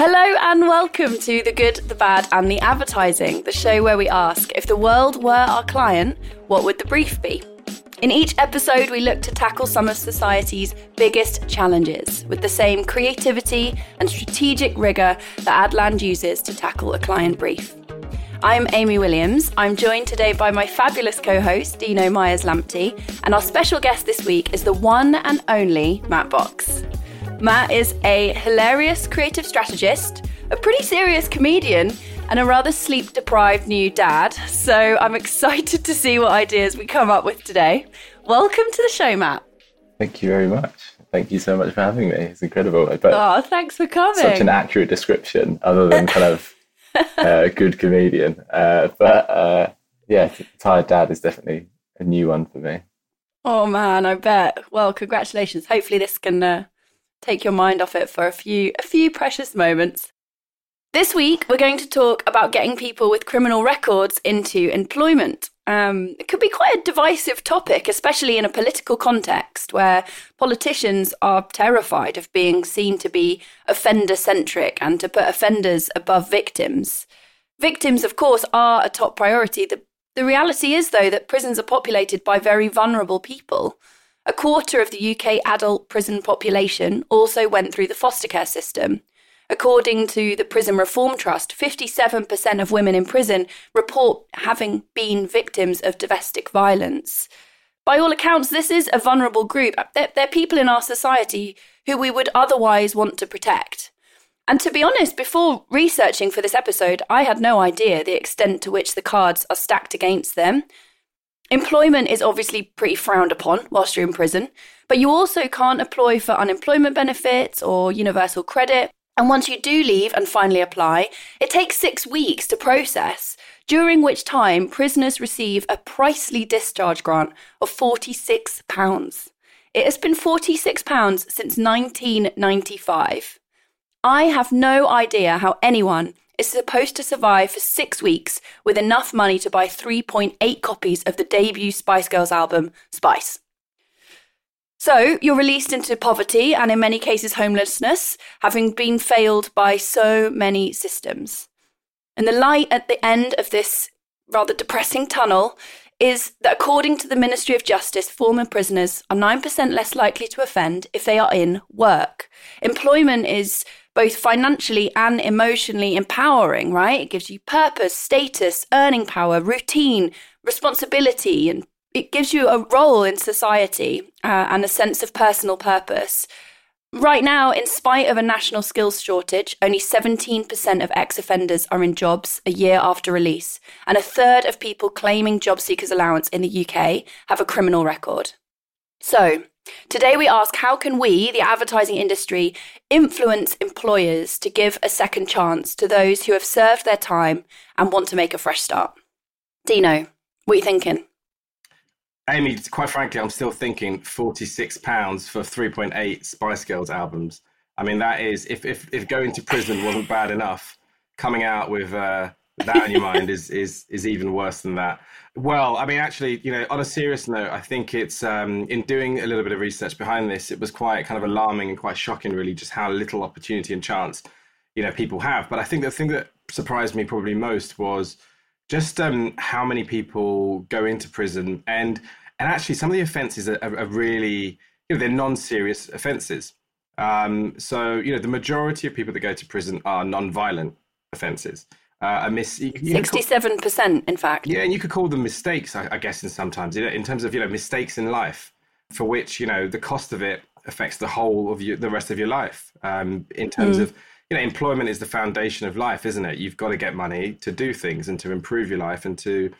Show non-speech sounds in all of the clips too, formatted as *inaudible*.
Hello and welcome to The Good, the Bad and the Advertising, the show where we ask if the world were our client, what would the brief be? In each episode, we look to tackle some of society's biggest challenges with the same creativity and strategic rigour that Adland uses to tackle a client brief. I'm Amy Williams. I'm joined today by my fabulous co host, Dino Myers Lamptey, and our special guest this week is the one and only Matt Box. Matt is a hilarious creative strategist, a pretty serious comedian, and a rather sleep deprived new dad. So I'm *laughs* excited to see what ideas we come up with today. Welcome to the show, Matt. Thank you very much. Thank you so much for having me. It's incredible. But oh, thanks for coming. Such an accurate description, other than kind of *laughs* uh, a good comedian. Uh, but uh, yeah, tired dad is definitely a new one for me. Oh man, I bet. Well, congratulations. Hopefully, this can uh, take your mind off it for a few a few precious moments. This week, we're going to talk about getting people with criminal records into employment. Um, it could be quite a divisive topic, especially in a political context where politicians are terrified of being seen to be offender centric and to put offenders above victims. Victims, of course, are a top priority. The, the reality is, though, that prisons are populated by very vulnerable people. A quarter of the UK adult prison population also went through the foster care system. According to the Prison Reform Trust, 57% of women in prison report having been victims of domestic violence. By all accounts, this is a vulnerable group. They're, they're, people in our society who we would otherwise want to protect. And to be honest, before researching for this episode, I had no idea the extent to which the cards are stacked against them. Employment is obviously pretty frowned upon whilst you're in prison, but you also can't apply for unemployment benefits or universal credit. And once you do leave and finally apply, it takes six weeks to process, during which time prisoners receive a pricely discharge grant of £46. It has been £46 since 1995. I have no idea how anyone is supposed to survive for six weeks with enough money to buy 3.8 copies of the debut Spice Girls album, Spice. So, you're released into poverty and, in many cases, homelessness, having been failed by so many systems. And the light at the end of this rather depressing tunnel is that, according to the Ministry of Justice, former prisoners are 9% less likely to offend if they are in work. Employment is both financially and emotionally empowering, right? It gives you purpose, status, earning power, routine, responsibility, and it gives you a role in society uh, and a sense of personal purpose. Right now, in spite of a national skills shortage, only 17% of ex offenders are in jobs a year after release, and a third of people claiming job seekers allowance in the UK have a criminal record. So, Today, we ask how can we, the advertising industry, influence employers to give a second chance to those who have served their time and want to make a fresh start? Dino, what are you thinking? Amy, quite frankly, I'm still thinking £46 for 3.8 Spice Girls albums. I mean, that is, if, if, if going to prison wasn't bad enough, coming out with uh, that in your mind is, is, is even worse than that. Well, I mean, actually, you know, on a serious note, I think it's um, in doing a little bit of research behind this, it was quite kind of alarming and quite shocking, really, just how little opportunity and chance, you know, people have. But I think the thing that surprised me probably most was just um, how many people go into prison, and and actually some of the offences are, are really, you know, they're non-serious offences. Um, so you know, the majority of people that go to prison are non-violent offences uh, a miss. Sixty-seven percent, in fact. Yeah, and you could call them mistakes, I, I guess, in sometimes you know, in terms of you know mistakes in life, for which you know the cost of it affects the whole of you, the rest of your life. Um, in terms mm. of you know, employment is the foundation of life, isn't it? You've got to get money to do things and to improve your life and to,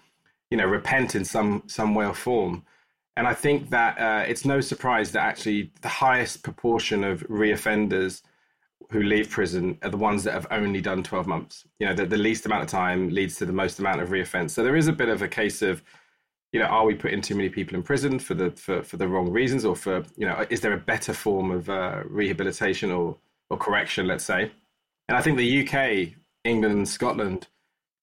you know, repent in some some way or form. And I think that uh, it's no surprise that actually the highest proportion of reoffenders who leave prison are the ones that have only done 12 months. You know, the, the least amount of time leads to the most amount of reoffence. So there is a bit of a case of, you know, are we putting too many people in prison for the for, for the wrong reasons, or for you know, is there a better form of uh, rehabilitation or or correction, let's say? And I think the UK, England, and Scotland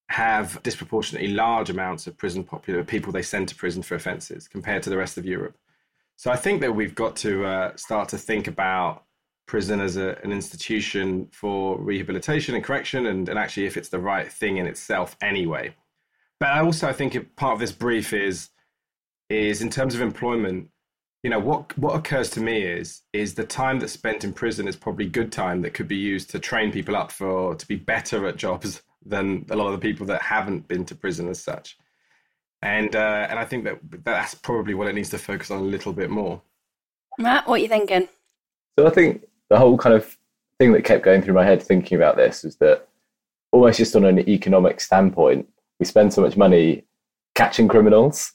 have disproportionately large amounts of prison popular people they send to prison for offences compared to the rest of Europe. So I think that we've got to uh, start to think about prison as a, an institution for rehabilitation and correction, and, and actually if it's the right thing in itself anyway. But I also I think part of this brief is is in terms of employment. You know what what occurs to me is is the time that's spent in prison is probably good time that could be used to train people up for to be better at jobs *laughs* than a lot of the people that haven't been to prison as such. And uh, and I think that that's probably what it needs to focus on a little bit more. Matt, what are you thinking? So I think the whole kind of thing that kept going through my head thinking about this was that almost just on an economic standpoint, we spend so much money catching criminals,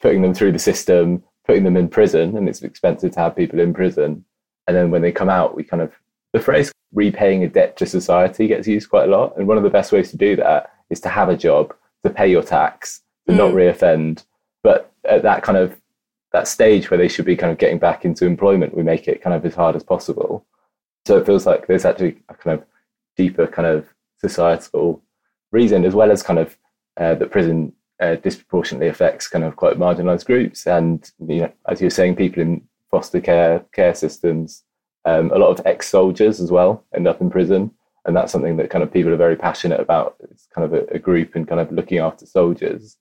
putting them through the system, putting them in prison, and it's expensive to have people in prison. And then when they come out, we kind of the phrase repaying a debt to society gets used quite a lot. And one of the best ways to do that is to have a job, to pay your tax, to mm. not reoffend. But at that kind of that stage where they should be kind of getting back into employment, we make it kind of as hard as possible. So it feels like there's actually a kind of deeper kind of societal reason, as well as kind of uh, that prison uh, disproportionately affects kind of quite marginalised groups, and you know, as you're saying, people in foster care care systems, um, a lot of ex-soldiers as well end up in prison, and that's something that kind of people are very passionate about. It's kind of a, a group and kind of looking after soldiers,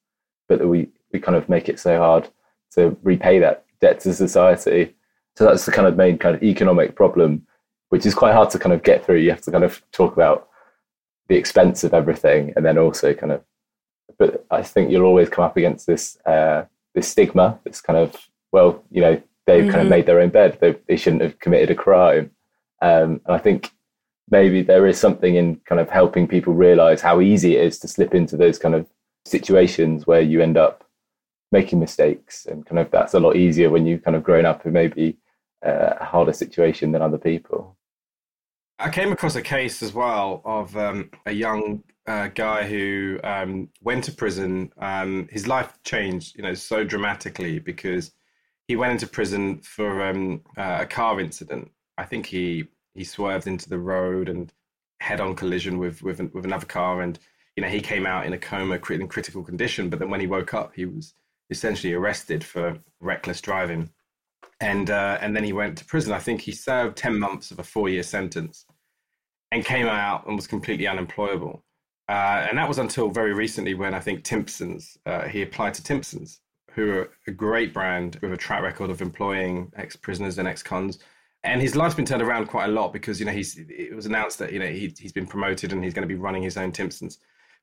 but that we we kind of make it so hard to repay that debt to society. So that's the kind of main kind of economic problem, which is quite hard to kind of get through. You have to kind of talk about the expense of everything, and then also kind of. But I think you'll always come up against this uh, this stigma. It's kind of well, you know, they've mm-hmm. kind of mm-hmm. made their own bed. They they shouldn't have committed a crime, um, and I think maybe there is something in kind of helping people realize how easy it is to slip into those kind of situations where you end up making mistakes and kind of that's a lot easier when you've kind of grown up in maybe uh, a harder situation than other people i came across a case as well of um, a young uh, guy who um, went to prison. Um, his life changed you know so dramatically because he went into prison for um, uh, a car incident. I think he he swerved into the road and head-on collision with with, with another car and you know he came out in a coma in critical condition but then when he woke up he was essentially arrested for reckless driving, and uh, and then he went to prison. I think he served ten months of a four-year sentence, and came out and was completely unemployable. Uh, and that was until very recently when I think Timpsons uh, he applied to Timpsons, who are a great brand with a track record of employing ex-prisoners and ex-cons. And his life's been turned around quite a lot because you know he's it was announced that you know he he's been promoted and he's going to be running his own Timpsons.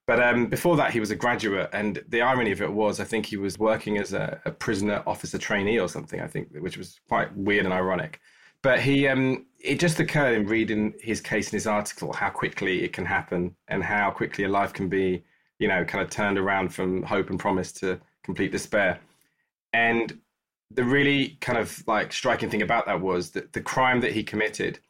But um, before that, he was a graduate, and the irony of it was, I think he was working as a, a prisoner officer trainee or something. I think, which was quite weird and ironic. But he, um, it just occurred in reading his case in his article how quickly it can happen and how quickly a life can be, you know, kind of turned around from hope and promise to complete despair. And the really kind of like striking thing about that was that the crime that he committed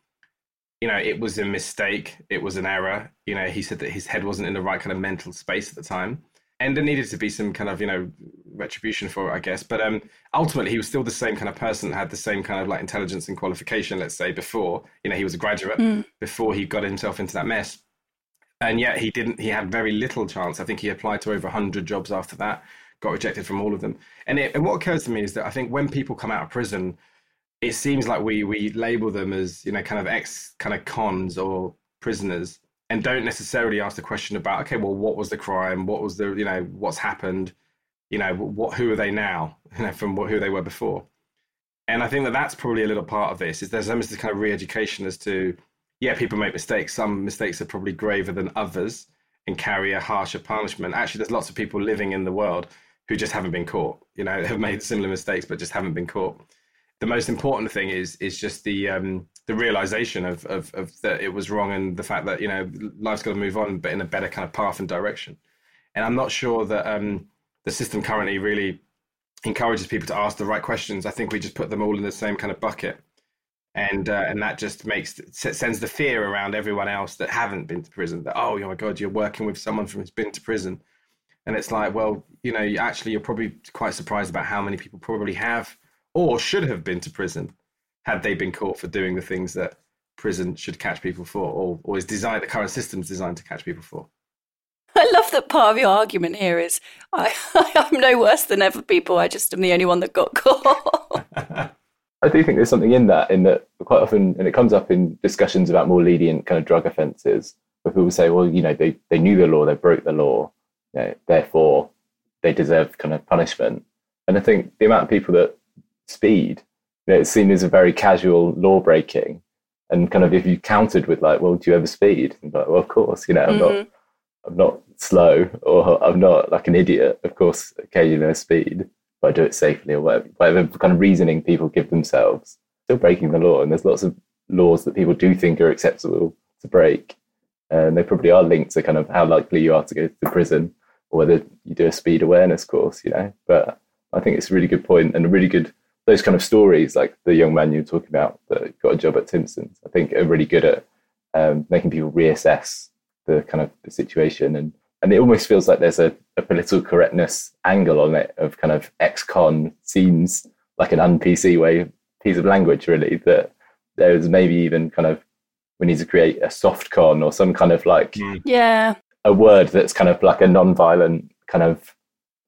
you know, it was a mistake. It was an error. You know, he said that his head wasn't in the right kind of mental space at the time. And there needed to be some kind of, you know, retribution for it, I guess. But um, ultimately, he was still the same kind of person, had the same kind of like intelligence and qualification, let's say, before, you know, he was a graduate, mm. before he got himself into that mess. And yet he didn't, he had very little chance. I think he applied to over 100 jobs after that, got rejected from all of them. And, it, and what occurs to me is that I think when people come out of prison, it seems like we we label them as you know kind of ex kind of cons or prisoners and don't necessarily ask the question about okay well what was the crime? What was the you know what's happened? You know what who are they now? *laughs* You know from what, who they were before. And i think that that's probably a little part of this is there's almost this kind of re-education as to yeah people make mistakes. Some mistakes are probably graver than others and carry a harsher punishment. Actually there's lots of people living in the world who just haven't been caught you know *laughs* have made similar mistakes but just haven't been caught. The most important thing is is just the um, the realization of, of, of that it was wrong and the fact that you know life's got to move on, but in a better kind of path and direction. And I'm not sure that um, the system currently really encourages people to ask the right questions. I think we just put them all in the same kind of bucket, and uh, and that just makes sends the fear around everyone else that haven't been to prison. That oh, oh my god, you're working with someone who's been to prison, and it's like well, you know, actually you're probably quite surprised about how many people probably have or should have been to prison had they been caught for doing the things that prison should catch people for or, or is designed the current system's designed to catch people for I love that part of your argument here is I, *laughs* I am no worse than ever people. I just am the only one that got caught. I *laughs* I do think there's something in that, in that quite often, and it comes up in discussions about more lenient kind of drug offences, where people say, well, you know, they, they knew the law, they broke the law, you know, therefore they deserve kind of punishment. And I think the amount of people that speed, you know, it's seen as a very casual law breaking. And kind of if you countered with like, well, do you ever speed? And like, well, of course, you know, I'm mm-hmm. not, I'm not slow or I'm not like an idiot. Of course, occasionally I speed, but I do it safely or whatever, whatever kind of reasoning people give themselves. Still breaking the law, and there's lots of laws that people do think are acceptable to break, and they probably are linked to kind of how likely you are to go to prison or whether you do a speed awareness course, you know. But I think it's a really good point and a really good those kind of stories, like the young man you were talking about that got a job at Timpson's. I think are really good at um, making people reassess the kind of the situation and and it almost feels like there's a, a political correctness angle on it of kind of ex-con seems like an un-PC way piece of language really that there's maybe even kind of we need to create a soft con or some kind of like mm. yeah a word that's kind of like a non-violent kind of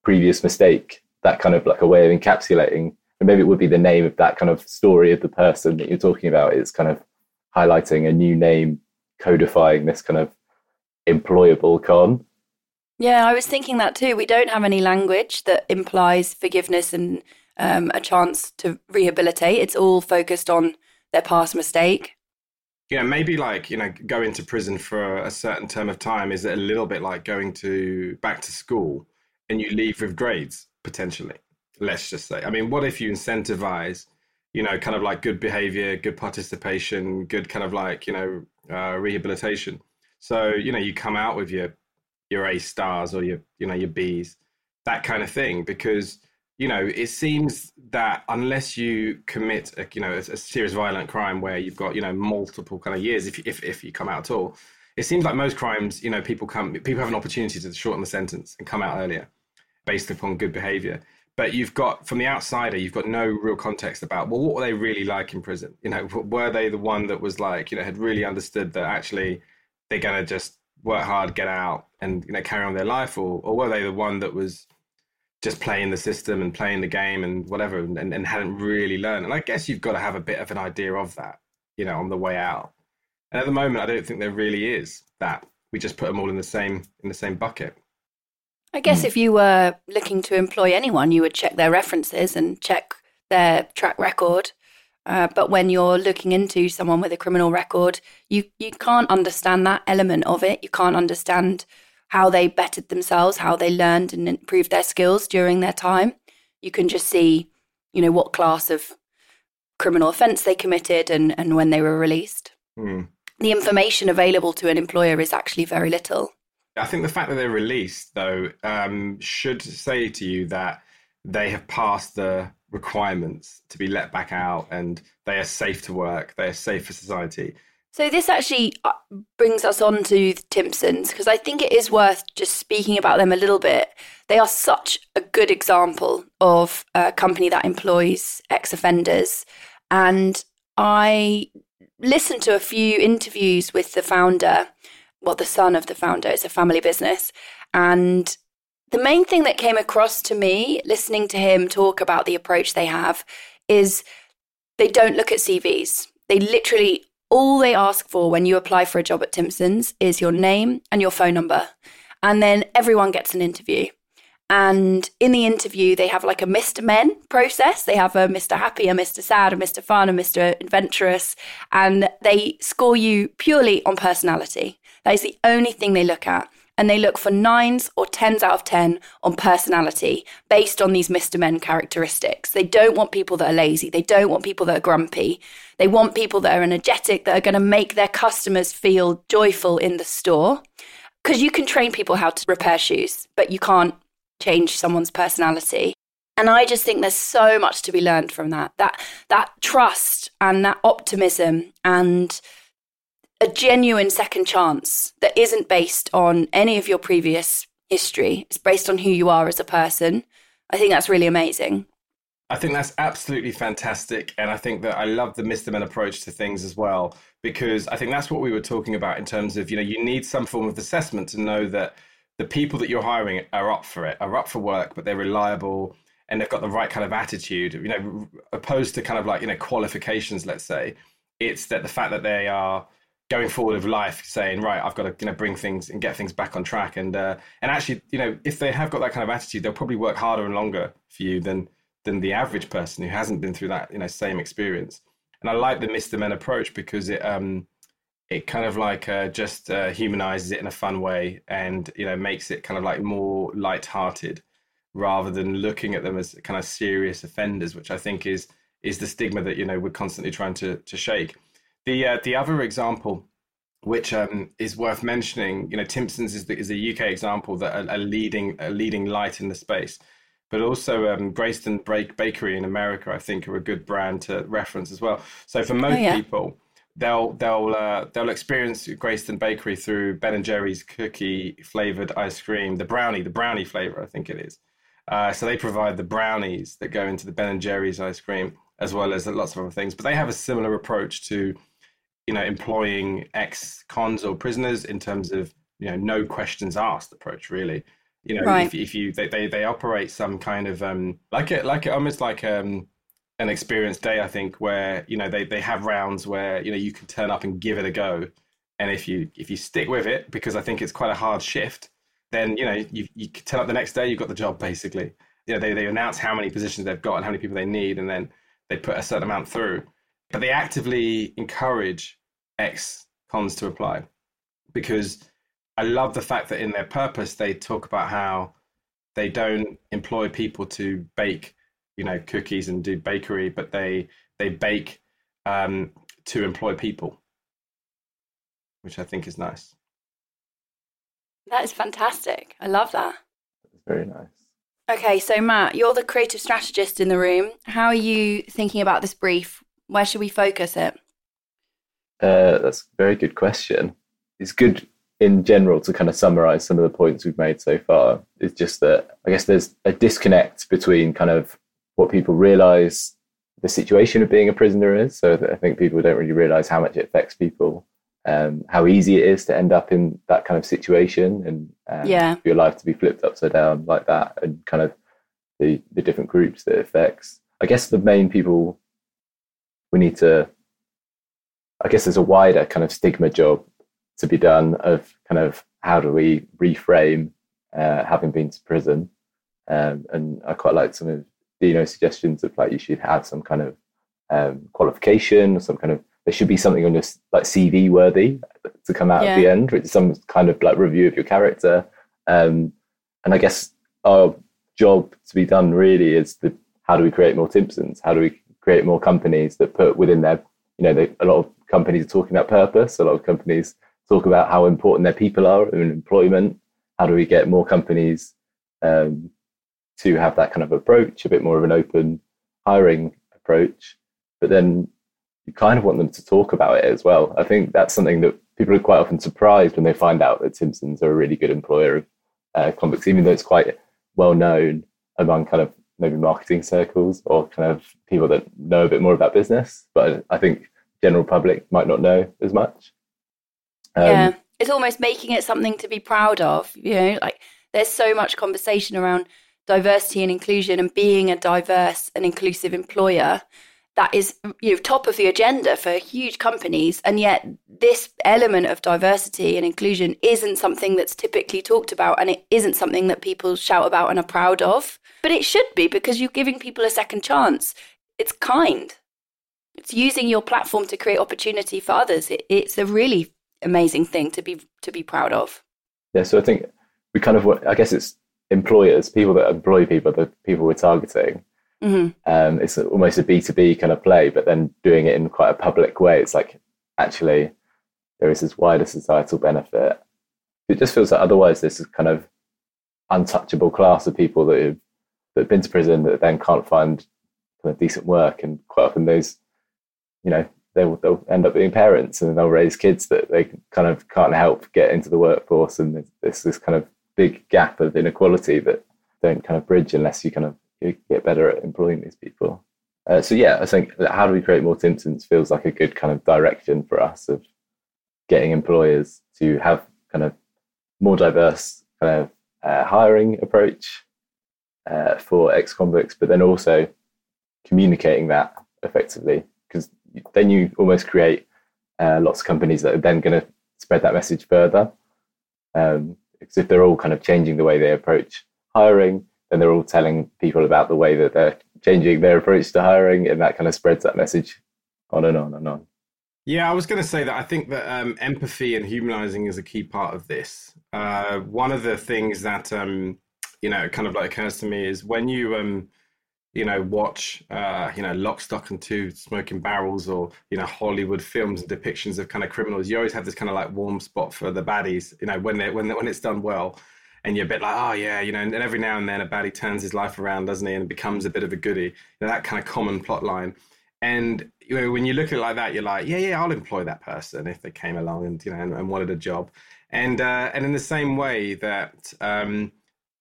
previous mistake that kind of like a way of encapsulating and maybe it would be the name of that kind of story of the person that you're talking about is kind of highlighting a new name codifying this kind of employable con yeah, I was thinking that too. We don't have any language that implies forgiveness and um, a chance to rehabilitate. It's all focused on their past mistake. Yeah, maybe like, you know, going to prison for a certain term of time is a little bit like going to back to school and you leave with grades potentially. Let's just say. I mean, what if you incentivize, you know, kind of like good behavior, good participation, good kind of like, you know, uh, rehabilitation. So, you know, you come out with your your A stars or your you know your Bs, that kind of thing. Because you know it seems that unless you commit a, you know a, a serious violent crime where you've got you know multiple kind of years if if if you come out at all, it seems like most crimes you know people come people have an opportunity to shorten the sentence and come out earlier based upon good behavior but you've got from the outsider you've got no real context about well what were they really like in prison you know were they the one that was like you know had really understood that actually they're going to just work hard, get out, and you know carry on their life, or or were they the one that was just playing the system and playing the game and whatever, and, and, and hadn't really learned? And I guess you've got to have a bit of an idea of that, you know, on the way out. And at the moment, I don't think there really is that. We just put them all in the same in the same bucket. I guess mm. if you were looking to employ anyone, you would check their references and check their track record uh, but when you're looking into someone with a criminal record, you you can't understand that element of it. You can't understand how they bettered themselves, how they learned and improved their skills during their time. You can just see, you know, what class of criminal offence they committed and, and when they were released. Mm. The information available to an employer is actually very little. I think the fact that they're released, though, um, should say to you that they have passed the requirements to be let back out and they are safe to work, they are safe for society. So this actually uh, brings us on to the Timpsons because I think it is worth just speaking about them a little bit. They are such a good example of a company that employs ex-offenders and I listened to a few interviews with the founder, well the son of the founder, it's a family business and the main thing that came across to me listening to him talk about the approach they have is they don't look at CVs. They literally, all they ask for when you apply for a job at Timpsons is your name and your phone number. And then everyone gets an interview. And in the interview, they have like a Mr. Men process. They have a Mr. Happy, a Mr. Sad, a Mr. Fun, a Mr. Adventurous, and they score you purely on personality. That is the only thing they look at and they look for nines or tens out of 10 on personality based on these Mr. Men characteristics. They don't want people that are lazy. They don't want people that are grumpy. They want people that are energetic, that are going to make their customers feel joyful in the store. Because you can train people how to repair shoes, but you can't change someone's personality. And I just think there's so much to be learned from that. That that trust and that optimism and a genuine second chance that isn't based on any of your previous history. It's based on who you are as a person. I think that's really amazing. I think that's absolutely fantastic. And I think that I love the Mr. Men approach to things as well, because I think that's what we were talking about in terms of, you know, you need some form of assessment to know that the people that you're hiring are up for it, are up for work, but they're reliable and they've got the right kind of attitude, you know, opposed to kind of like, you know, qualifications, let's say, it's that the fact that they are going forward of life saying right i've got to you know bring things and get things back on track. And uh, and actually you know if they have got that kind of attitude they'll probably work harder and longer for you than than the average person who hasn't been through that you know same experience. And i like the mr men approach because it um it kind of like uh, just uh, humanizes it in a fun way and you know makes it kind of like more light-hearted rather than looking at them as kind of serious offenders which i think is is the stigma that you know we're constantly trying to to shake the uh, the other example, which um, is worth mentioning, you know, Timpsons is the, is a UK example that a, a leading a leading light in the space, but also um, Greyston Bakery in America, I think, are a good brand to reference as well. So for most oh, yeah. people, they'll they'll uh, they'll experience Greyston Bakery through Ben and Jerry's cookie flavored ice cream, the brownie, the brownie flavor, I think it is. Uh, so they provide the brownies that go into the Ben and Jerry's ice cream, as well as lots of other things. But they have a similar approach to you know, employing ex cons or prisoners in terms of, you know, no questions asked approach, really. You know, right. if, if you, they, they, they operate some kind of, um, like it, like it, almost like, um, an experienced day, I think, where, you know, they, they have rounds where, you know, you can turn up and give it a go. And if you, if you stick with it, because I think it's quite a hard shift, then, you know, you, you turn up the next day, you've got the job basically. You know, they, they announce how many positions they've got and how many people they need, and then they put a certain amount through. But they actively encourage ex cons to apply because I love the fact that in their purpose they talk about how they don't employ people to bake, you know, cookies and do bakery, but they they bake um, to employ people, which I think is nice. That is fantastic. I love that. It's very nice. Okay, so Matt, you're the creative strategist in the room. How are you thinking about this brief? Where should we focus it? Uh, that's a very good question. It's good in general to kind of summarize some of the points we've made so far. It's just that I guess there's a disconnect between kind of what people realize the situation of being a prisoner is. So I think people don't really realize how much it affects people, um, how easy it is to end up in that kind of situation, and um, yeah. your life to be flipped upside down like that, and kind of the the different groups that it affects. I guess the main people we need to I guess there's a wider kind of stigma job to be done of kind of how do we reframe uh, having been to prison. Um, and I quite like some of Dino's suggestions of like you should have some kind of um, qualification or some kind of there should be something on your like CV worthy to come out yeah. at the end, which is some kind of like review of your character. Um, and I guess our job to be done really is the how do we create more Timpsons? How do we create more companies that put within their you know they, a lot of companies are talking about purpose. A lot of companies talk about how important their people are in employment. How do we get more companies um, to have that kind of approach, a bit more of an open hiring approach? But then you kind of want them to talk about it as well. I think that's something that people are quite often surprised when they find out that Timpsons are a really good employer of uh, convicts, even though it's quite well known among kind of maybe marketing circles or kind of people that know a bit more about business. But I think general public might not know as much. Um, yeah, it's almost making it something to be proud of. You know, like there's so much conversation around diversity and inclusion and being a diverse and inclusive employer that is you know top of the agenda for huge companies and yet this element of diversity and inclusion isn't something that's typically talked about and it isn't something that people shout about and are proud of but it should be because you're giving people a second chance it's kind it's using your platform to create opportunity for others. It, it's a really amazing thing to be to be proud of. Yeah, so I think we kind of I guess it's employers, people that employ people, the people we're targeting. Mm-hmm. Um, it's almost a B two B kind of play, but then doing it in quite a public way. It's like actually there is this wider societal benefit. It just feels like otherwise this is kind of untouchable class of people that have that have been to prison that then can't find kind of decent work, and quite often those you know they'll, they'll end up being parents and they'll raise kids that they kind of can't help get into the workforce. And there's this kind of big gap of inequality that don't kind of bridge unless you kind of get better at employing these people. Uh, so yeah i think how do we create more Timpsons feels like a good kind of direction for us of getting employers to have kind of more diverse kind of uh, hiring approach uh, for ex convicts, but then also communicating that effectively. Because then you almost create uh, lots of companies that are then going to spread that message further. Um, because if they're all kind of changing the way they approach hiring, then they're all telling people about the way that they're changing their approach to hiring, and that kind of spreads that message on and on and on. Yeah, I was going to say that I think that um, empathy and humanizing is a key part of this. Uh, one of the things that um, you know kind of like occurs to me is when you um, you know watch uh, you know Lock, Stock and Two Smoking Barrels or you know Hollywood films and depictions of kind of criminals, you always have this kind of like warm spot for the baddies. You know when they when they, when it's done well and you're a bit like, oh yeah, you know, and, every now and then a baddie turns his life around, doesn't he, and becomes a bit of a goody. You know, that kind of common plot line. And you know, when you look at it like that, you're like, yeah, yeah, I'll employ that person if they came along and you know and, and wanted a job. And uh, and in the same way that um,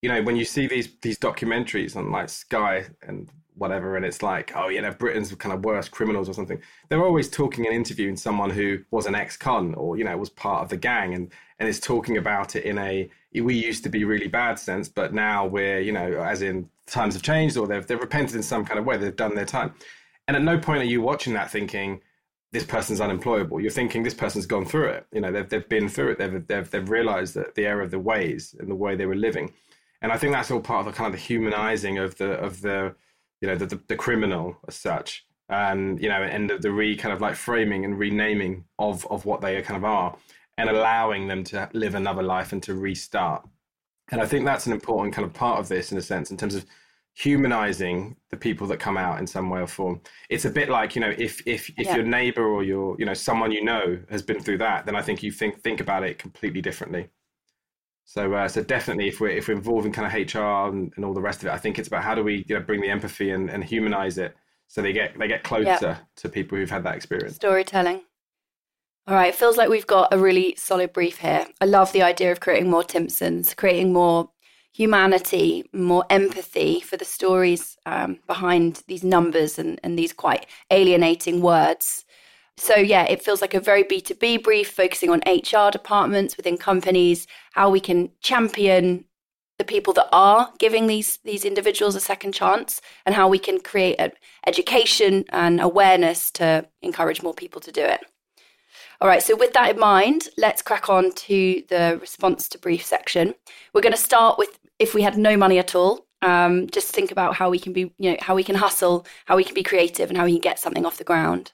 you know, when you see these these documentaries on like Sky and whatever, and it's like, oh, you know, Britain's kind of worst criminals or something. They're always talking and interviewing someone who was an ex-con or you know was part of the gang, and and is talking about it in a we used to be really bad sense, but now we're you know as in times have changed or they've they've repented in some kind of way. They've done their time, and at no point are you watching that thinking this person's unemployable. You're thinking this person's gone through it. You know, they've they've been through it. They've they've they've realised that the error of the ways and the way they were living, and I think that's all part of the kind of the humanizing of the of the you know the the, the criminal as such, and you know, and the, the re kind of like framing and renaming of of what they kind of are, and allowing them to live another life and to restart. And I think that's an important kind of part of this in a sense, in terms of humanizing the people that come out in some way or form. It's a bit like you know, if if if yeah. your neighbor or your you know someone you know has been through that, then I think you think think about it completely differently. So, uh, so definitely, if we're if we're involving kind of HR and, and all the rest of it, I think it's about how do we you know bring the empathy and, and humanize it so they get they get closer to people who've had that experience. Storytelling. All right, it feels like we've got a really solid brief here. I love the idea of creating more Timpsons, creating more humanity, more empathy for the stories um, behind these numbers and, and these quite alienating words. So, yeah, it feels like a very B2B brief focusing on HR departments within companies, how we can champion the people that are giving these these individuals a second chance and how we can create education and awareness to encourage more people to do it. All right, so with that in mind, let's crack on to the response to brief section. We're going to start with if we had no money at all. Um, just think about how we can be, you know, how we can hustle, how we can be creative, and how we can get something off the ground.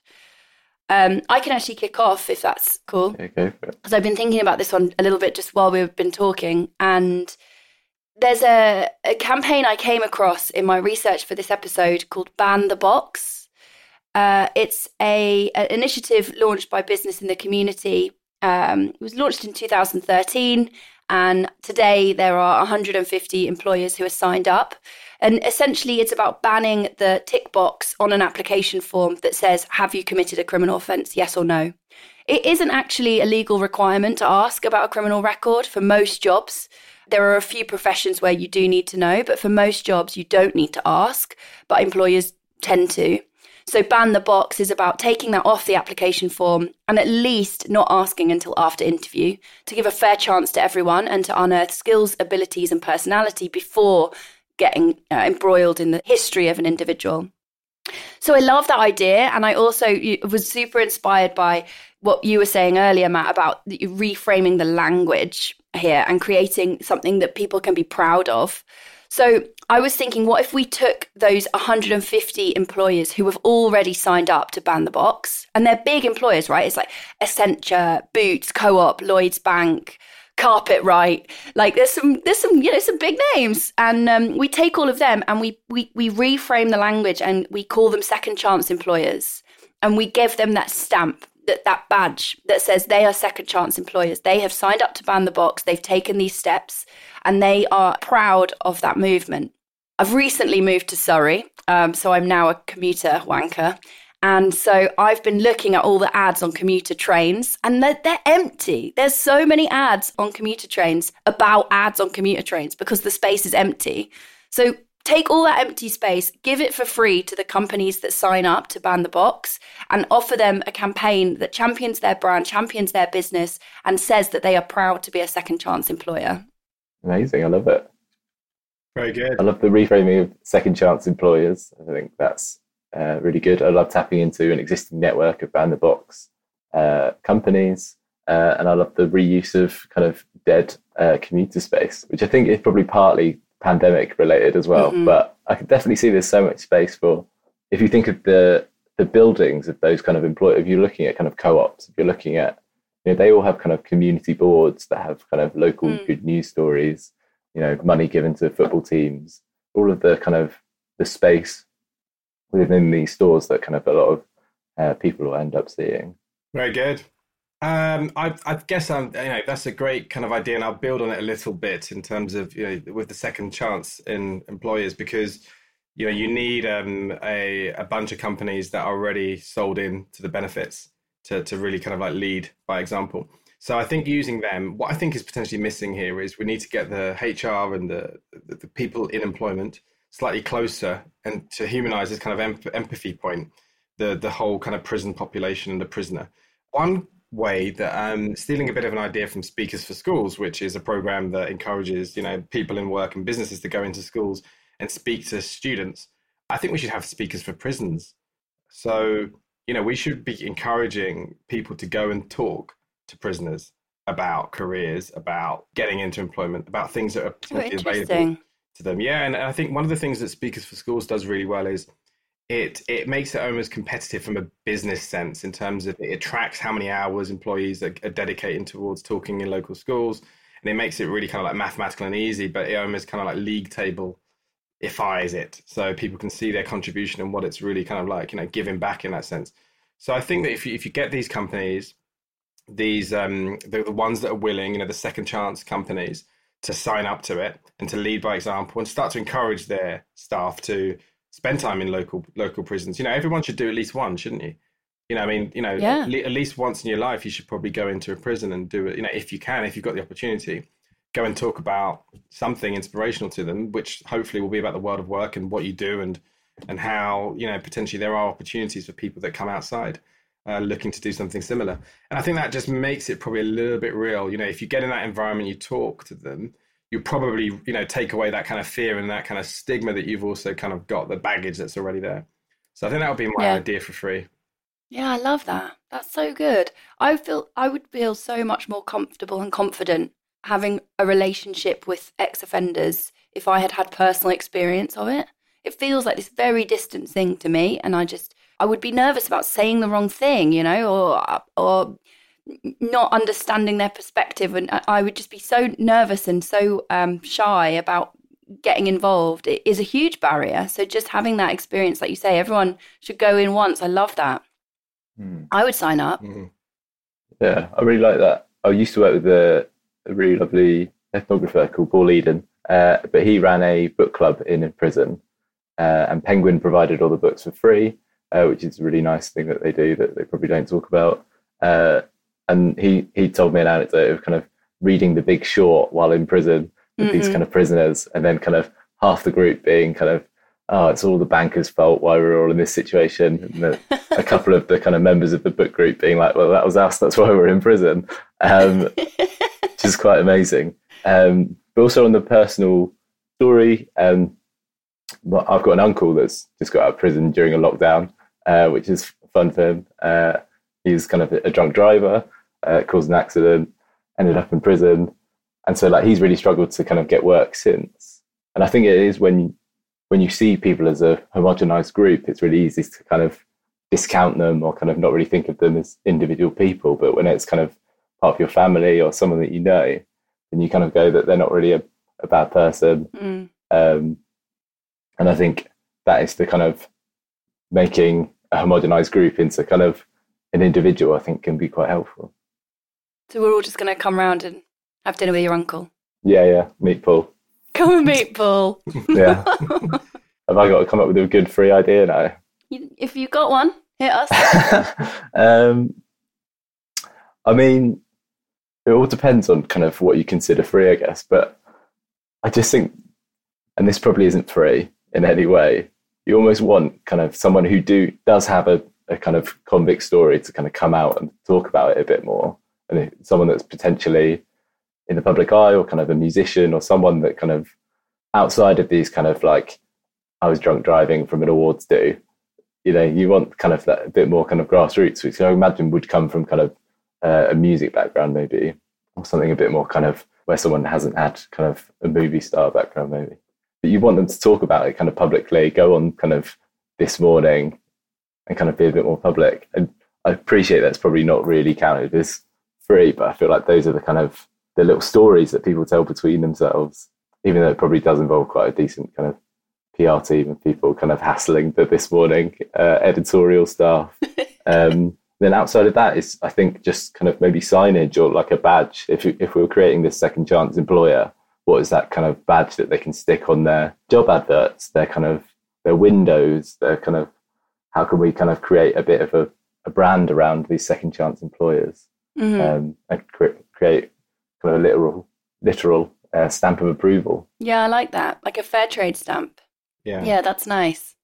Um, I can actually kick off if that's cool. Okay. Because I've been thinking about this one a little bit just while we've been talking, and there's a, a campaign I came across in my research for this episode called "Ban the Box." Uh, it's a an initiative launched by Business in the Community. Um, it was launched in 2013, and today there are 150 employers who are signed up. And essentially, it's about banning the tick box on an application form that says, Have you committed a criminal offence? Yes or no. It isn't actually a legal requirement to ask about a criminal record for most jobs. There are a few professions where you do need to know, but for most jobs, you don't need to ask, but employers tend to. So, ban the box is about taking that off the application form and at least not asking until after interview to give a fair chance to everyone and to unearth skills, abilities, and personality before getting uh, embroiled in the history of an individual. So I love that idea. And I also was super inspired by what you were saying earlier, Matt, about reframing the language here and creating something that people can be proud of. So I was thinking, what if we took those 150 employers who have already signed up to ban the box, and they're big employers, right? It's like Accenture, Boots, Co-op, Lloyd's Bank, Carpetright, Like there's some there's some you know some big names, and um, we take all of them and we we we reframe the language and we call them second chance employers, and we give them that stamp. That, that badge that says they are second chance employers. They have signed up to ban the box. They've taken these steps and they are proud of that movement. I've recently moved to Surrey, um, so I'm now a commuter wanker. And so I've been looking at all the ads on commuter trains and they're, they're, empty. There's so many ads on commuter trains about ads on commuter trains because the space is empty. So take all that empty space, give it for free to the companies that sign up to ban the box and offer them a campaign that champions their brand, champions their business, and says that they are proud to be a second chance employer. Amazing. I love it. Very good. I love the reframing of second chance employers. I think that's uh, really good. I love tapping into an existing network of ban the box uh, companies. Uh, and I love the reuse of kind of dead uh, commuter space, which I think is probably partly pandemic related as well. Mm-hmm. But I can definitely see there's so much space for, if you think of the the buildings of those kind of employers, if you're looking at kind of co-ops, if you're looking at, you know, they all have kind of community boards that have kind of local mm. good news stories, you know, money given to football teams, all of the kind of the space within these stores that kind of a lot of uh, people will end up seeing. Very good. Um, I, I, guess I'm, you know, that's a great kind of idea, and I'll build on it a little bit in terms of, you know, with the second chance in employers, because, you know, you need um, a, a bunch of companies that are already sold in to the benefits to, to really kind of like lead by example. So I think using them, what I think is potentially missing here is we need to get the HR and the, the, the people in employment slightly closer and to humanize this kind of empathy point, the, the whole kind of prison population and the prisoner. One way that um, stealing a bit of an idea from Speakers for Schools, which is a program that encourages you know people in work and businesses to go into schools and speak to students. I think we should have speakers for prisons. So you know we should be encouraging people to go and talk to prisoners about careers, about getting into employment, about things that are potentially available to them. Yeah, and I think one of the things that Speakers for Schools does really well is it it makes it almost competitive from a business sense in terms of it tracks how many hours employees are, are dedicating towards talking in local schools. And it makes it really kind of like mathematical and easy but it almost kind of like league table ifies it. So people can see their contribution and what it's really kind of like you know giving back in that sense. So i think that if you, if you get these companies these um the, the ones that are willing you know the second chance companies to sign up to it and to lead by example and start to encourage their staff to spend time in local local prisons. You know, everyone should do at least one, shouldn't you? You know, I mean, you know, yeah. at, least once in your life, you should probably go into a prison and do it. You know, if you can, if you've got the opportunity, go and talk about something inspirational to them, which hopefully will be about the world of work and what you do and and how you know potentially there are opportunities for people that come outside. Uh, looking to do something similar. And I think that just makes it probably a little bit real. You know, if you get in that environment, you talk to them, you probably you know take away that kind of fear and that kind of stigma that you've also kind of got the baggage that's already there. So i think that would be my yeah. idea for free. Yeah i love that. That's so good. I feel i would feel so much more comfortable and confident having a relationship with ex-offenders if i had had personal experience of it. It feels like this very distant thing to me and i just i would be nervous about saying the wrong thing you know or or not understanding their perspective and i would just be so nervous and so um, shy about getting involved. It is a huge barrier so just having that experience like you say everyone should go in once. I love that. Mm. i would sign up. Mm. yeah i really like that. I used to work with a, a really lovely ethnographer called paul eden uh, but he ran a book club in a prison uh, and penguin provided all the books for free uh, which is a really nice thing that they do that they probably don't talk about uh, and he he told me an anecdote of kind of reading The Big Short while in prison with mm-hmm. these kind of prisoners, and then kind of half the group being kind of oh, it's all the bankers' fault why we're all in this situation. And the, a couple of the kind of members of the book group being like, well, that was us. That's why we're in prison, um, *laughs* which is quite amazing. Um, but also on the personal story, um, I've got an uncle that's just got out of prison during a lockdown, uh, which is fun for him. Uh, he's kind of a drunk driver, uh, caused an accident, ended up in prison, and so like he's really struggled to kind of get work since. And I think it is when when you see people as a homogenized group, it's really easy to kind of discount them or kind of not really think of them as individual people. But when it's kind of part of your family or someone that you know, then you kind of go that they're not really a, a bad person. Mm. Um, and I think that is the kind of making a homogenized group into kind of an individual, I think, can be quite helpful. So we're all just going to come round and have dinner with your uncle. Yeah, yeah. Meet Paul. Come and meet Paul. yeah. have I got to come up with a good free idea now? If you got one, hit us. *laughs* um, I mean, it all depends on kind of what you consider free, I guess. But I just think, and this probably isn't free in any way. You almost want kind of someone who do does have a a kind of convict story to kind of come out and talk about it a bit more. And someone that's potentially in the public eye or kind of a musician or someone that kind of outside of these kind of like I was drunk driving from an awards do, you know, you want kind of that a bit more kind of grassroots, which I imagine would come from kind of uh, a music background maybe, or something a bit more kind of where someone hasn't had kind of a movie star background maybe. But you want them to talk about it kind of publicly, go on kind of this morning and kind of be a bit more public. And I appreciate that's probably not really counted as free, but I feel like those are the kind of the little stories that people tell between themselves, even though it probably does involve quite a decent kind of PR team and people kind of hassling the this morning uh, editorial staff. *laughs* um, then outside of that is, I think, just kind of maybe signage or like a badge. If if we were creating this second chance employer, what is that kind of badge that they can stick on their job adverts, their kind of their windows, their kind of how can we kind of create a bit of a, a brand around these second chance employers mm-hmm. um, and cre- create kind of a literal literal uh, stamp of approval. Yeah, I like that, like a fair trade stamp. Yeah, yeah, that's nice.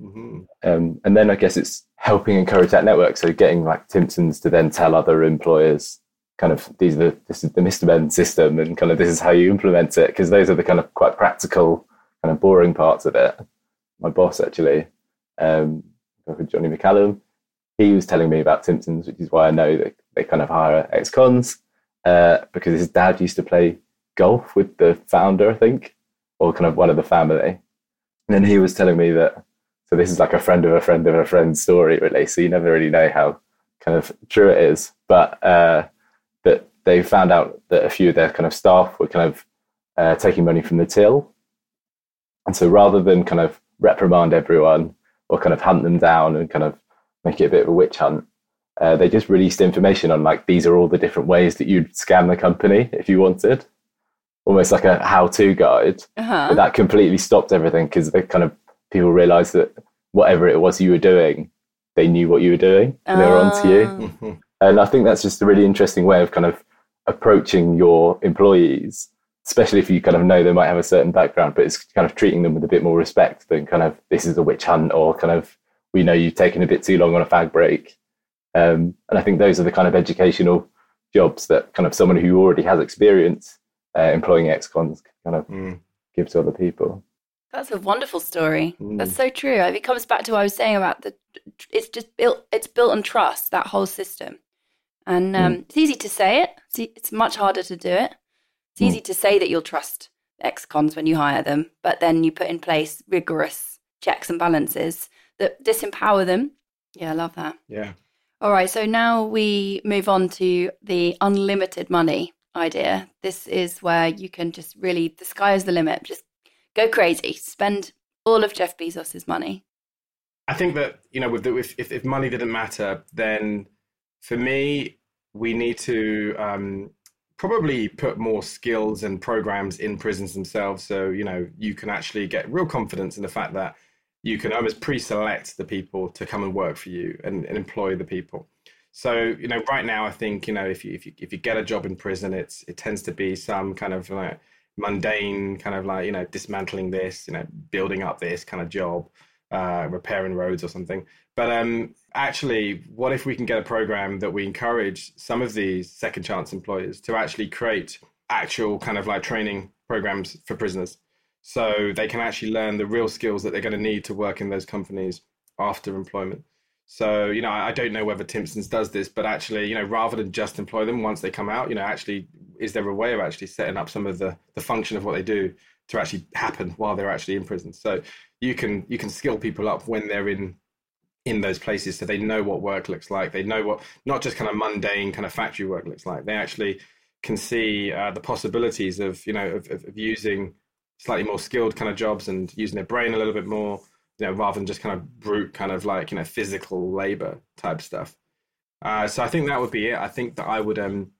Mm-hmm. Um, and then I guess it's helping encourage that network. So getting like Timpsons to then tell other employers, kind of these are the, this is the Mr. Men system, and kind of this is how you implement it, because those are the kind of quite practical, kind of boring parts of it. My boss actually, um, Johnny McCallum, he was telling me about Timpsons, which is why I know that they kind of hire ex-cons uh, because his dad used to play golf with the founder, I think, or kind of one of the family. And then he was telling me that, so this is like a friend of a friend of a friend story, really. So you never really know how kind of true it is. But uh, that they found out that a few of their kind of staff were kind of uh, taking money from the till. And so rather than kind of reprimand everyone or kind of hunt them down and kind of make it a bit of a witch hunt, uh, they just released information on like these are all the different ways that you'd scam the company if you wanted almost like a how-to guide uh-huh. but that completely stopped everything because the kind of people realized that whatever it was you were doing they knew what you were doing and they were onto you ah. *laughs* and i think that's just a really interesting way of kind of approaching your employees especially if you kind of know they might have a certain background but it's kind of treating them with a bit more respect than kind of this is a witch hunt or kind of we know you've taken a bit too long on a fag break um, and I think those are the kind of educational jobs that kind of someone who already has experience uh, employing ex-cons kind of mm. give to other people. That's a wonderful story. Mm. That's so true. It comes back to what I was saying about the. It's just built. It's built on trust. That whole system, and um, mm. it's easy to say it. It's, it's much harder to do it. It's easy mm. to say that you'll trust ex-cons when you hire them, but then you put in place rigorous checks and balances that disempower them. Yeah, I love that. Yeah. All right, so now we move on to the unlimited money idea. This is where you can just really, the sky is the limit. Just go crazy, spend all of Jeff Bezos's money. I think that you know, with the, if, if, if money didn't matter, then for me, we need to um, probably put more skills and programs in prisons themselves. So you know, you can actually get real confidence in the fact that you can almost pre-select the people to come and work for you and, and employ the people. So you know, right now, I think you know if you if you if you get a job in prison, it's it tends to be some kind of like mundane kind of like you know dismantling this, you know, building up this kind of job, uh, repairing roads or something. But um, actually, what if we can get a program that we encourage some of these second chance employers to actually create actual kind of like training programs for prisoners? So they can actually learn the real skills that they're going to need to work in those companies after employment. So, you know, I don't know whether Timpsons does this, but actually, you know, rather than just employ them once they come out, you know, actually, is there a way of actually setting up some of the, the function of what they do to actually happen while they're actually in prison? So you can you can skill people up when they're in in those places so they know what work looks like. They know what not just kind of mundane kind of factory work looks like. They actually can see uh, the possibilities of, you know, of, of using slightly more skilled kind of jobs and using their brain a little bit more, you know, rather than just kind of brute kind of like, you know, physical labor type stuff. Uh, so I think that would be it. I think that I would, um,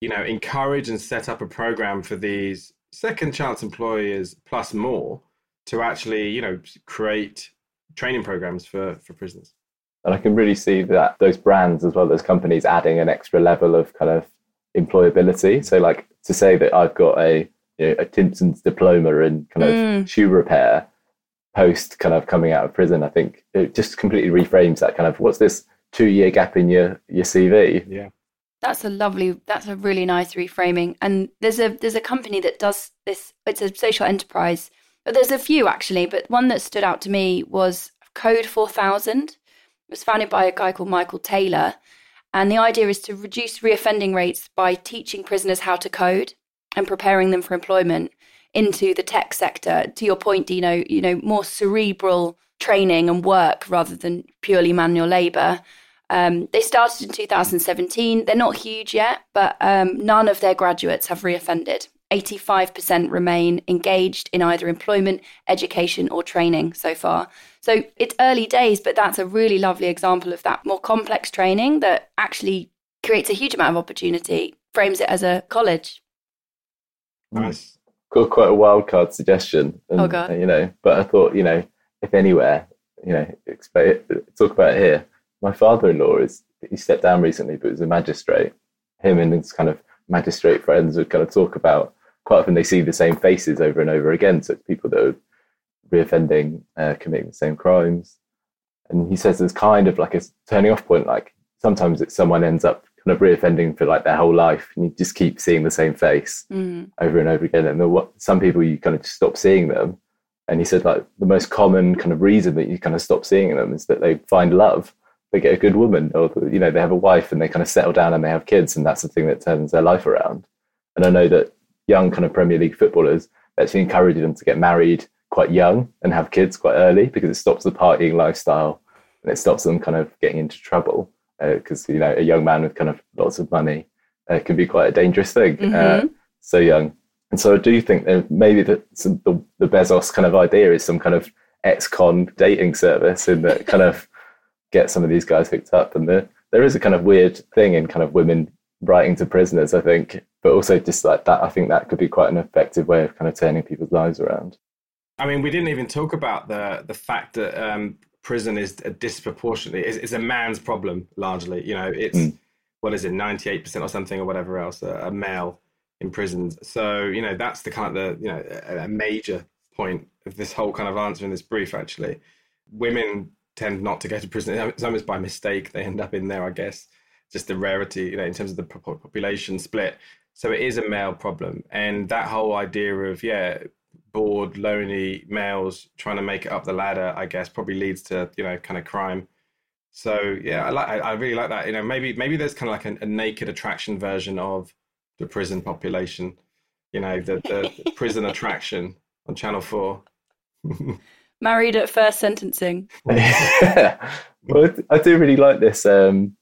you know, encourage and set up a program for these second chance employers plus more to actually, you know, create training programs for, for prisoners. And I can really see that those brands as well as companies adding an extra level of kind of employability. So like to say that I've got a you know, a Timpson's diploma in kind of mm. shoe repair post kind of coming out of prison. I think it just completely reframes that kind of what's this two year gap in your your CV. Yeah. That's a lovely. That's a really nice reframing. And there's a there's a company that does this. It's a social enterprise. There's a few actually, but one that stood out to me was Code Four Thousand. It was founded by a guy called Michael Taylor, and the idea is to reduce reoffending rates by teaching prisoners how to code and preparing them for employment into the tech sector. To your point, Dino, you know, more cerebral training and work rather than purely manual labor. Um, they started in 2017. They're not huge yet, but um, none of their graduates have reoffended. 85% remain engaged in either employment, education, or training so far. So it's early days, but that's a really lovely example of that more complex training that actually creates a huge amount of opportunity, frames it as a college. Nice. Got quite a wild card suggestion. And, Oh, God. You know, but I thought, you know, if anywhere, you know, expect, talk about it here. My father-in-law is he stepped down recently, but was a magistrate. Him and his kind of magistrate friends would kind of talk about quite often they see the same faces over and over again. So it's people that are reoffending, uh, committing the same crimes. And he says there's kind of like a turning off point. Like sometimes it's someone ends up kind of reoffending for like their whole life, and you just keep seeing the same face Mm. over and over again. And the, what some people you kind of just stop seeing them. And he said like the most common kind of reason that you kind of stop seeing them is that they find love. They get a good woman, or you know they have a wife and they kind of settle down and they have kids, and that's the thing that turns their life around. And I know that young kind of Premier League footballers actually encourage them to get married quite young and have kids quite early because it stops the partying lifestyle and it stops them kind of getting into trouble because you know a young man with kind of lots of money uh, can be quite a dangerous thing uh, Mhm. so young. And so I do think that maybe that some, the, the Bezos kind of idea is some kind of ex-con dating service in that kind of *laughs* get some of these guys hooked up. And there, there is a kind of weird thing in kind of women writing to prisoners I think but also just like that I think that could be quite an effective way of kind of turning people's lives around. I mean, we didn't even talk about the the fact that um, prison is a disproportionately is, is a man's problem largely. You know, it's Mm. what is it, ninety eight percent or something or whatever else, a, a male in prisons. So you know, that's the kind of the you know a, a major point of this whole kind of answer in this brief. Actually, women tend not to go to prison. It's almost by mistake they end up in there, I guess. Just the rarity, you know, in terms of the population split. So it is a male problem, and that whole idea of yeah, bored, lonely males trying to make it up the ladder, I guess, probably leads to you know kind of crime. So yeah, I like, I, I really like that. You know, maybe maybe there's kind of like a, a naked attraction version of the prison population. You know, the, the *laughs* prison attraction on Channel Four. *laughs* Married at first sentencing. *laughs* well, I- I do really like this um,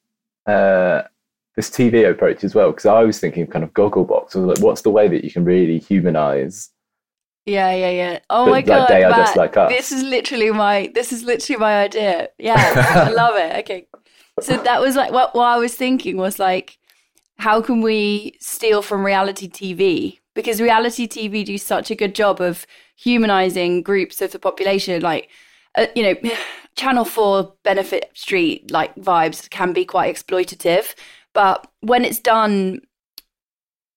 uh, this TV approach as well because I was thinking of kind of Gogglebox. I was like, what's the way that you can really humanize? Yeah, yeah, yeah. Oh That- my god, they are Matt, just like this is literally my this is literally my idea. Yeah, I *laughs* love it. Okay, so that was like what what I was thinking was like, how can we steal from reality TV? Because reality TV do such a good job of humanizing groups of the population, like. Uh, you know, *sighs* Channel 4 Benefit Street like vibes can be quite exploitative, but when it's done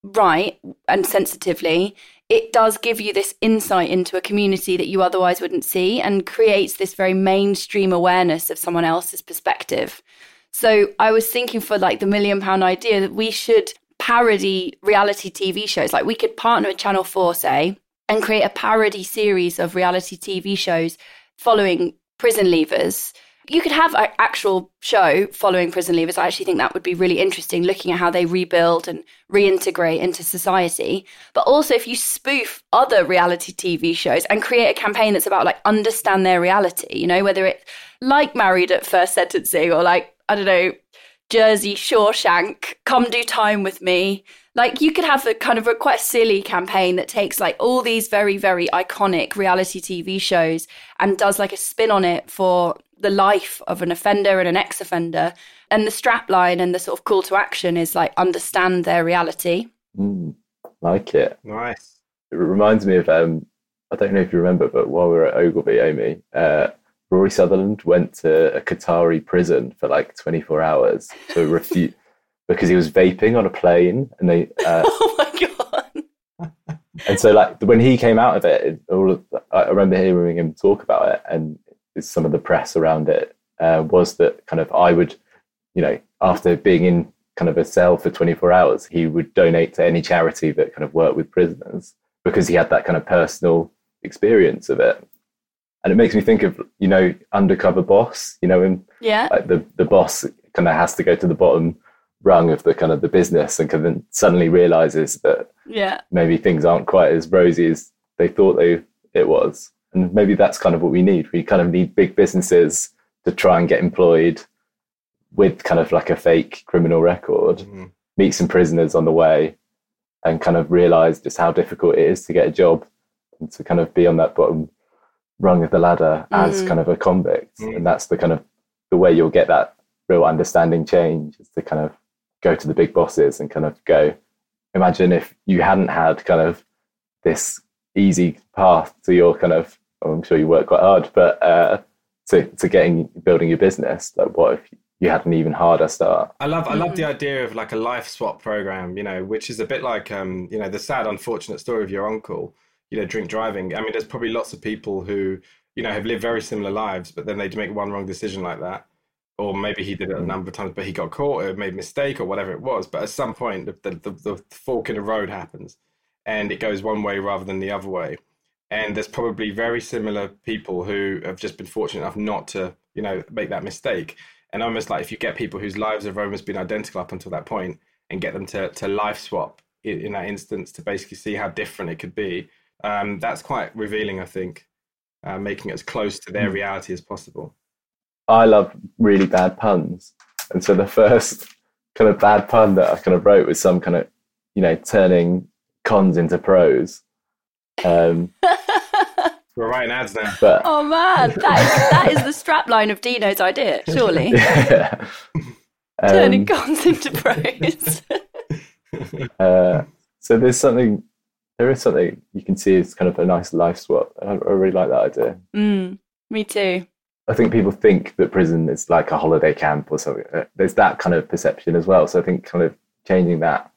right and sensitively, it does give you this insight into a community that you otherwise wouldn't see and creates this very mainstream awareness of someone else's perspective. So I was thinking for like the million pound idea that we should parody reality TV shows. Like we could partner with Channel 4, say, and create a parody series of reality TV shows following prison leavers. You could have an actual show following prison leavers. I actually think that would be really interesting, looking at how they rebuild and reintegrate into society. But also, if you spoof other reality TV shows and create a campaign that's about like understand their reality, you know, whether it's like Married at First Sentencing or like, I don't know, Jersey Shawshank, come do time with me. Like you could have a kind of a quite silly campaign that takes like all these very, very iconic reality TV shows and does like a spin on it for the life of an offender and an ex-offender. And the strapline and the sort of call to action is like understand their reality. Mm, like it. Nice. It reminds me of um, I don't know if you remember, but while we were at Ogilvy, Amy, uh, Rory Sutherland went to a Qatari prison for like 24 hours to refute *laughs* because he was vaping on a plane, and they uh, *laughs* oh my god. and so like when he came out of it, it all of, I remember hearing him talk about it, and some of the press around it uh, was that kind of I would, you know, after being in kind of a cell for 24 hours, he would donate to any charity that kind of worked with prisoners because he had that kind of personal experience of it. And it makes me think of, you know, undercover boss, you know, and yeah. like the, the boss kind of has to go to the bottom rung of the kind of the business and kind of suddenly realizes that yeah maybe things aren't quite as rosy as they thought they it was and maybe that's kind of what we need we kind of need big businesses to try and get employed with kind of like a fake criminal record mm-hmm. meet some prisoners on the way and kind of realize just how difficult it is to get a job and to kind of be on that bottom rung of the ladder mm. as kind of a convict mm. and that's the kind of the way you'll get that real understanding change is to kind of go to the big bosses and kind of go imagine if you hadn't had kind of this easy path to your kind of i'm sure you work quite hard but uh to, to getting building your business like what if you had an even harder start i love i love the mm-hmm. idea of like a life swap program you know which is a bit like um you know the sad unfortunate story of your uncle you know drink driving i mean there's probably lots of people who you know have lived very similar lives but then they make one wrong decision like that or maybe he did it a number of times, but he got caught or made a mistake or whatever it was. But at some point, the, the, the, fork in the road happens and it goes one way rather than the other way. And there's probably very similar people who have just been fortunate enough not to, you know, make that mistake. And almost like if you get people whose lives have almost been identical up until that point and get them to, to life swap in, in that instance to basically see how different it could be, um, that's quite revealing, I think, uh, making it as close to their hmm. reality as possible. I love really bad puns. And so the first kind of bad pun that I kind of wrote was some kind of, you know, turning cons into pros. Um, *laughs* We're writing ads now. But, oh man, that is, that is the strapline of Dino's idea, surely. *laughs* Yeah. *laughs* Um, turning cons into pros. uh, so there's something, there is something you can see as kind of a nice life swap. I, I really like that idea. Mm, me too. I think people think that prison is like a holiday camp or something. Uh, there's that kind of perception as well. So I think kind of changing that.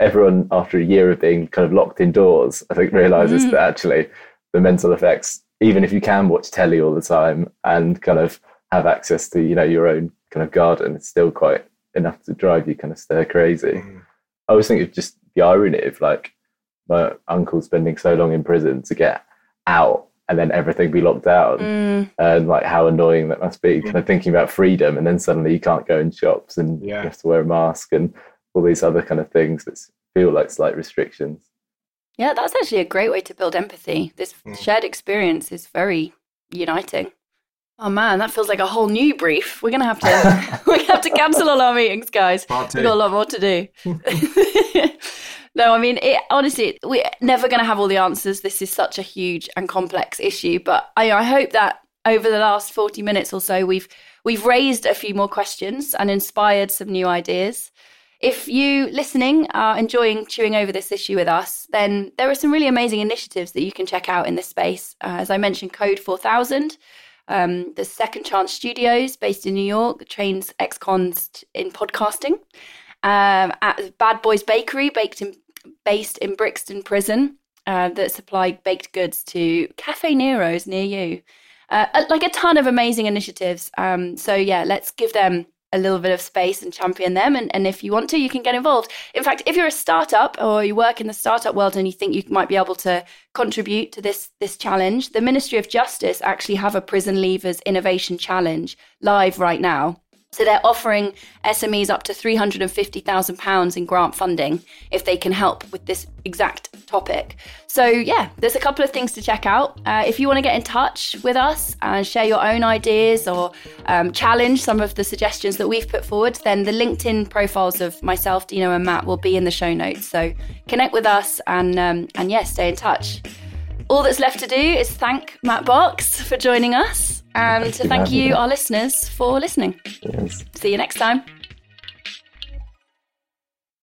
Everyone, after a year of being kind of locked indoors, I think realizes mm. that actually the mental effects, even if you can watch telly all the time and kind of have access to, you know, your own kind of garden, it's still quite enough to drive you kind of stir crazy. Mm. I always think of just the irony of like my uncle spending so long in prison to get out and then everything be locked down mm. and like how annoying that must be kind of thinking about freedom and then suddenly you can't go in shops and yeah. you have to wear a mask and all these other kind of things that feel like slight restrictions yeah that's actually a great way to build empathy this mm. shared experience is very uniting oh man that feels like a whole new brief we're gonna have to *laughs* *laughs* we have to cancel all our meetings guys we've got a lot more to do *laughs* No, I mean, it, honestly, we're never going to have all the answers. This is such a huge and complex issue. But I, I hope that over the last 40 minutes or so, we've we've raised a few more questions and inspired some new ideas. If you listening are enjoying chewing over this issue with us, then there are some really amazing initiatives that you can check out in this space. Uh, as I mentioned, Code 4000, um, the Second Chance Studios based in New York, trains ex cons in podcasting. Um, at Bad Boys Bakery, baked in based in Brixton Prison uh, that supply baked goods to Caffè Nero's near you. Uh, like a ton of amazing initiatives. Um, so, yeah, let's give them a little bit of space and champion them. And, and if you want to, you can get involved. In fact, if you're a startup or you work in the startup world and you think you might be able to contribute to this, this challenge, the Ministry of Justice actually have a Prison Leavers Innovation Challenge live right now. So they're offering SMEs up to £350,000 in grant funding if they can help with this exact topic. So, yeah, there's a couple of things to check out. Uh, if you want to get in touch with us and share your own ideas or um, challenge some of the suggestions that we've put forward, then the LinkedIn profiles of myself, Dino, and Matt will be in the show notes. So connect with us and, um, and yes, yeah, stay in touch. All that's left to do is thank Matt Box for joining us and thank to thank you, our listeners, for listening. Yes. See you next time.